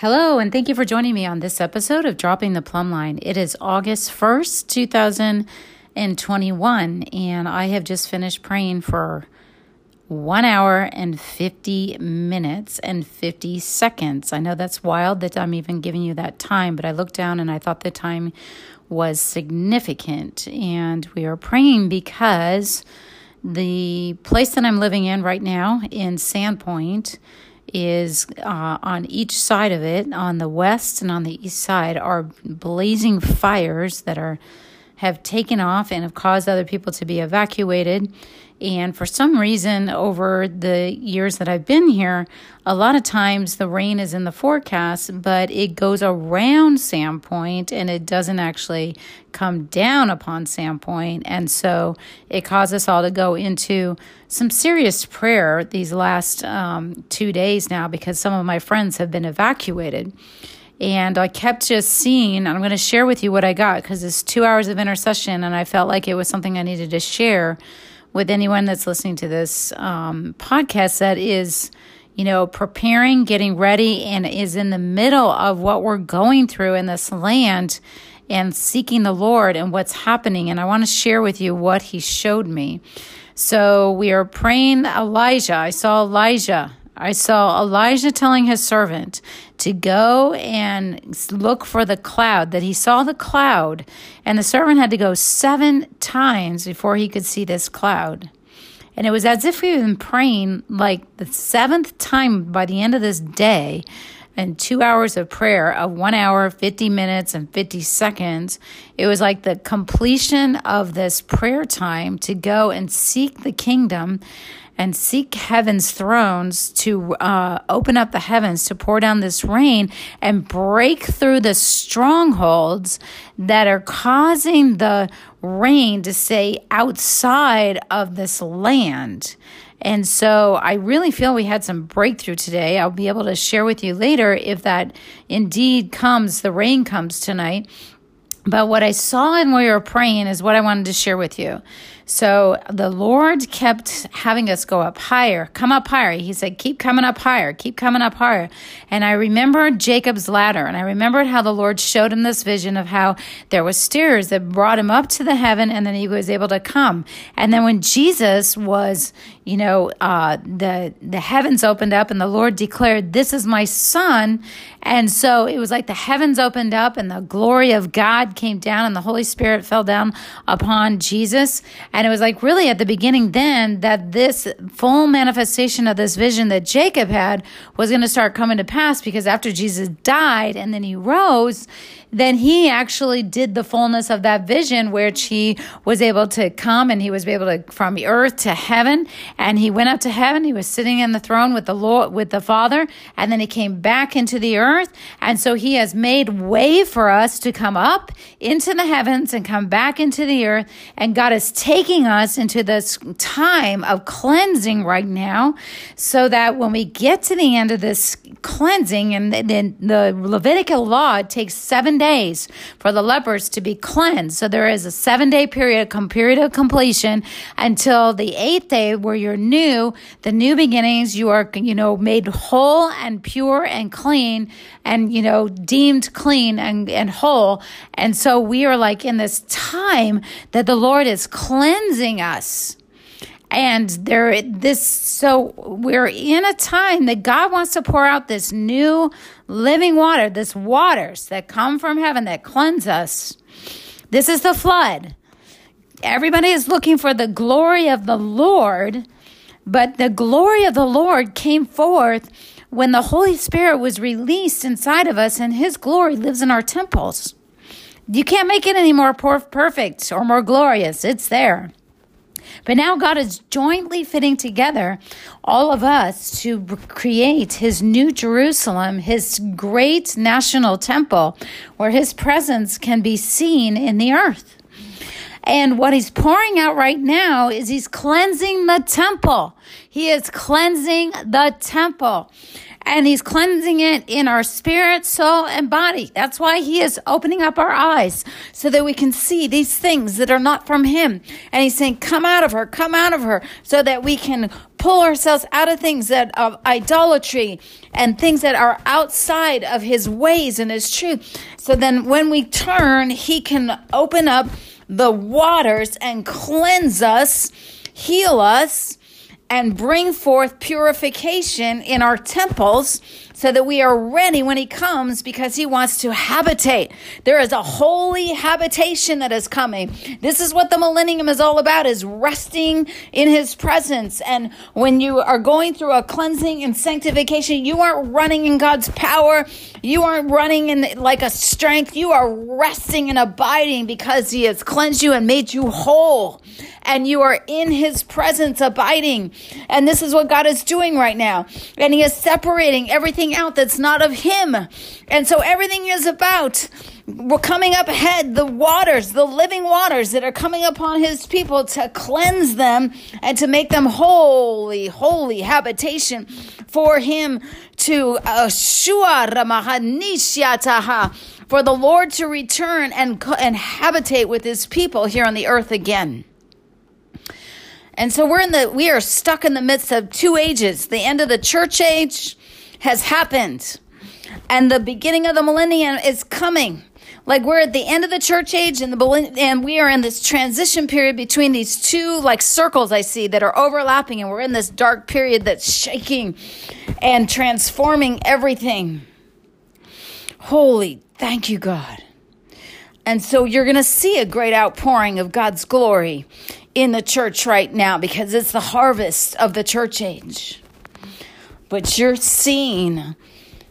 Hello, and thank you for joining me on this episode of Dropping the Plumb Line. It is August 1st, 2021, and I have just finished praying for one hour and 50 minutes and 50 seconds. I know that's wild that I'm even giving you that time, but I looked down and I thought the time was significant. And we are praying because the place that I'm living in right now in Sandpoint is uh, on each side of it, on the west and on the east side, are blazing fires that are have taken off and have caused other people to be evacuated. And for some reason, over the years that I've been here, a lot of times the rain is in the forecast, but it goes around Sandpoint and it doesn't actually come down upon Sandpoint. And so it caused us all to go into some serious prayer these last um, two days now because some of my friends have been evacuated. And I kept just seeing, I'm going to share with you what I got because it's two hours of intercession, and I felt like it was something I needed to share with anyone that's listening to this um, podcast that is, you know, preparing, getting ready, and is in the middle of what we're going through in this land and seeking the Lord and what's happening. And I want to share with you what He showed me. So we are praying Elijah. I saw Elijah I saw Elijah telling his servant to go and look for the cloud, that he saw the cloud, and the servant had to go seven times before he could see this cloud. And it was as if we had been praying like the seventh time by the end of this day and two hours of prayer of one hour, 50 minutes, and 50 seconds. It was like the completion of this prayer time to go and seek the kingdom and seek heaven's thrones to uh, open up the heavens to pour down this rain and break through the strongholds that are causing the rain to stay outside of this land. And so I really feel we had some breakthrough today. I'll be able to share with you later if that indeed comes, the rain comes tonight. But what I saw and we were praying is what I wanted to share with you. So the Lord kept having us go up higher, come up higher. He said, keep coming up higher, keep coming up higher. And I remembered Jacob's ladder and I remembered how the Lord showed him this vision of how there was stairs that brought him up to the heaven and then he was able to come. And then when Jesus was, you know, uh, the, the heavens opened up and the Lord declared, this is my son. And so it was like the heavens opened up and the glory of God came down and the Holy Spirit fell down upon Jesus. And it was like really at the beginning then that this full manifestation of this vision that Jacob had was going to start coming to pass because after Jesus died and then he rose, then he actually did the fullness of that vision, which he was able to come and he was able to from earth to heaven. And he went up to heaven. He was sitting in the throne with the Lord, with the Father. And then he came back into the earth. And so he has made way for us to come up into the heavens and come back into the earth. And God is taking us into this time of cleansing right now so that when we get to the end of this cleansing and then the Levitical law, takes seven days for the lepers to be cleansed. So there is a seven day period, period of completion until the eighth day where you're new, the new beginnings, you are, you know, made whole and pure and clean and, you know, deemed clean and, and whole. And so we are like in this time that the Lord is cleansing us and there this so we're in a time that God wants to pour out this new living water, this waters that come from heaven that cleanse us. This is the flood. Everybody is looking for the glory of the Lord, but the glory of the Lord came forth when the Holy Spirit was released inside of us and his glory lives in our temples. You can't make it any more perfect or more glorious. It's there. But now God is jointly fitting together all of us to create his new Jerusalem, his great national temple, where his presence can be seen in the earth. And what he's pouring out right now is he's cleansing the temple. He is cleansing the temple and he's cleansing it in our spirit, soul, and body. That's why he is opening up our eyes so that we can see these things that are not from him. And he's saying, come out of her, come out of her, so that we can pull ourselves out of things that of idolatry and things that are outside of his ways and his truth. So then when we turn, he can open up the waters and cleanse us, heal us, and bring forth purification in our temples so that we are ready when he comes because he wants to habitate. There is a holy habitation that is coming. This is what the millennium is all about is resting in his presence. And when you are going through a cleansing and sanctification, you aren't running in God's power. You aren't running in like a strength. You are resting and abiding because he has cleansed you and made you whole and you are in his presence abiding. And this is what God is doing right now. And he is separating everything out that's not of him. And so everything is about we're coming up ahead, the waters, the living waters that are coming upon his people to cleanse them and to make them holy, holy habitation for him to uh, for the Lord to return and, and habitate with his people here on the earth again. And so we're in the, we are stuck in the midst of two ages. The end of the church age has happened and the beginning of the millennium is coming. Like we're at the end of the church age and the and we are in this transition period between these two like circles I see that are overlapping and we're in this dark period that's shaking and transforming everything. Holy, thank you God. And so you're going to see a great outpouring of God's glory in the church right now because it's the harvest of the church age. But you're seeing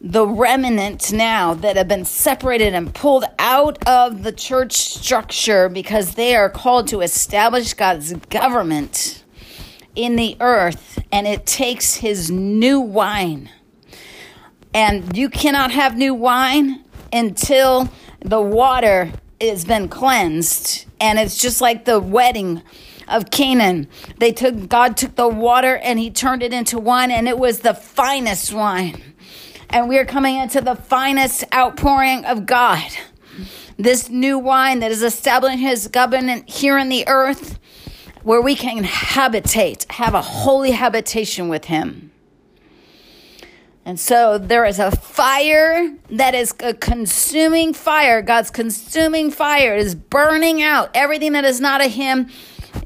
the remnant now that have been separated and pulled out of the church structure because they are called to establish God's government in the earth, and it takes his new wine. And you cannot have new wine until the water has been cleansed and it's just like the wedding of Canaan. They took God took the water and he turned it into wine and it was the finest wine. And we are coming into the finest outpouring of God. This new wine that is establishing his government here in the earth where we can habitate, have a holy habitation with him. And so there is a fire that is a consuming fire. God's consuming fire is burning out everything that is not of Him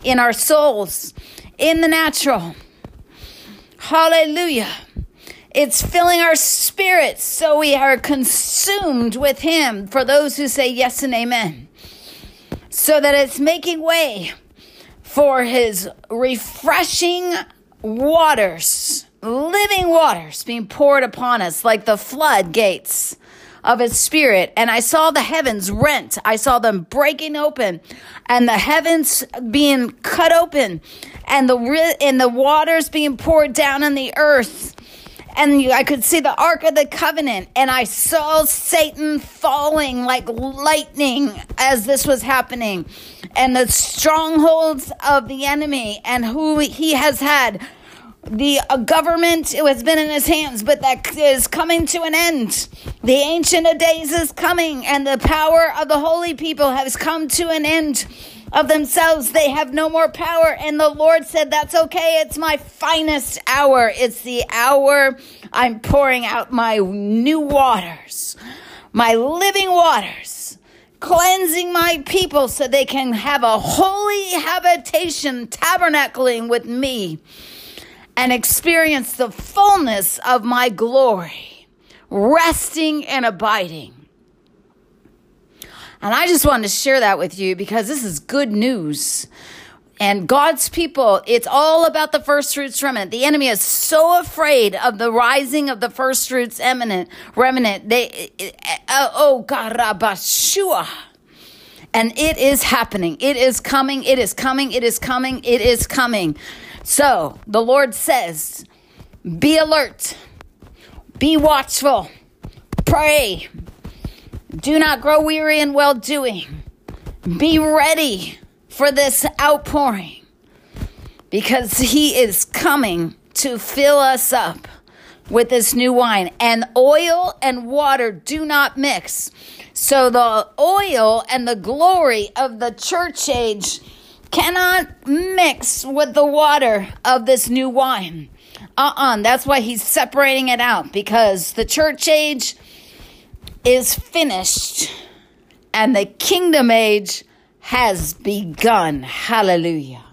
in our souls, in the natural. Hallelujah. It's filling our spirits so we are consumed with Him for those who say yes and amen. So that it's making way for His refreshing waters living waters being poured upon us like the floodgates of his spirit. And I saw the heavens rent. I saw them breaking open and the heavens being cut open and the, and the waters being poured down on the earth. And I could see the Ark of the Covenant, and I saw Satan falling like lightning as this was happening, and the strongholds of the enemy and who he has had the government has been in his hands, but that is coming to an end. The Ancient of Days is coming, and the power of the holy people has come to an end of themselves. They have no more power. And the Lord said, That's okay. It's my finest hour. It's the hour I'm pouring out my new waters, my living waters, cleansing my people so they can have a holy habitation, tabernacling with me and experience the fullness of my glory, resting and abiding. And I just wanted to share that with you because this is good news. And God's people, it's all about the first fruits remnant. The enemy is so afraid of the rising of the first fruits eminent remnant. They, uh, oh God, Rabashua. And it is happening. It is coming. It is coming. It is coming. It is coming. So the Lord says, be alert, be watchful, pray, do not grow weary in well doing, be ready for this outpouring because he is coming to fill us up with this new wine. And oil and water do not mix. So the oil and the glory of the church age cannot mix with the water of this new wine. Uh uh-uh. uh That's why he's separating it out because the church age is finished and the kingdom age has begun. Hallelujah.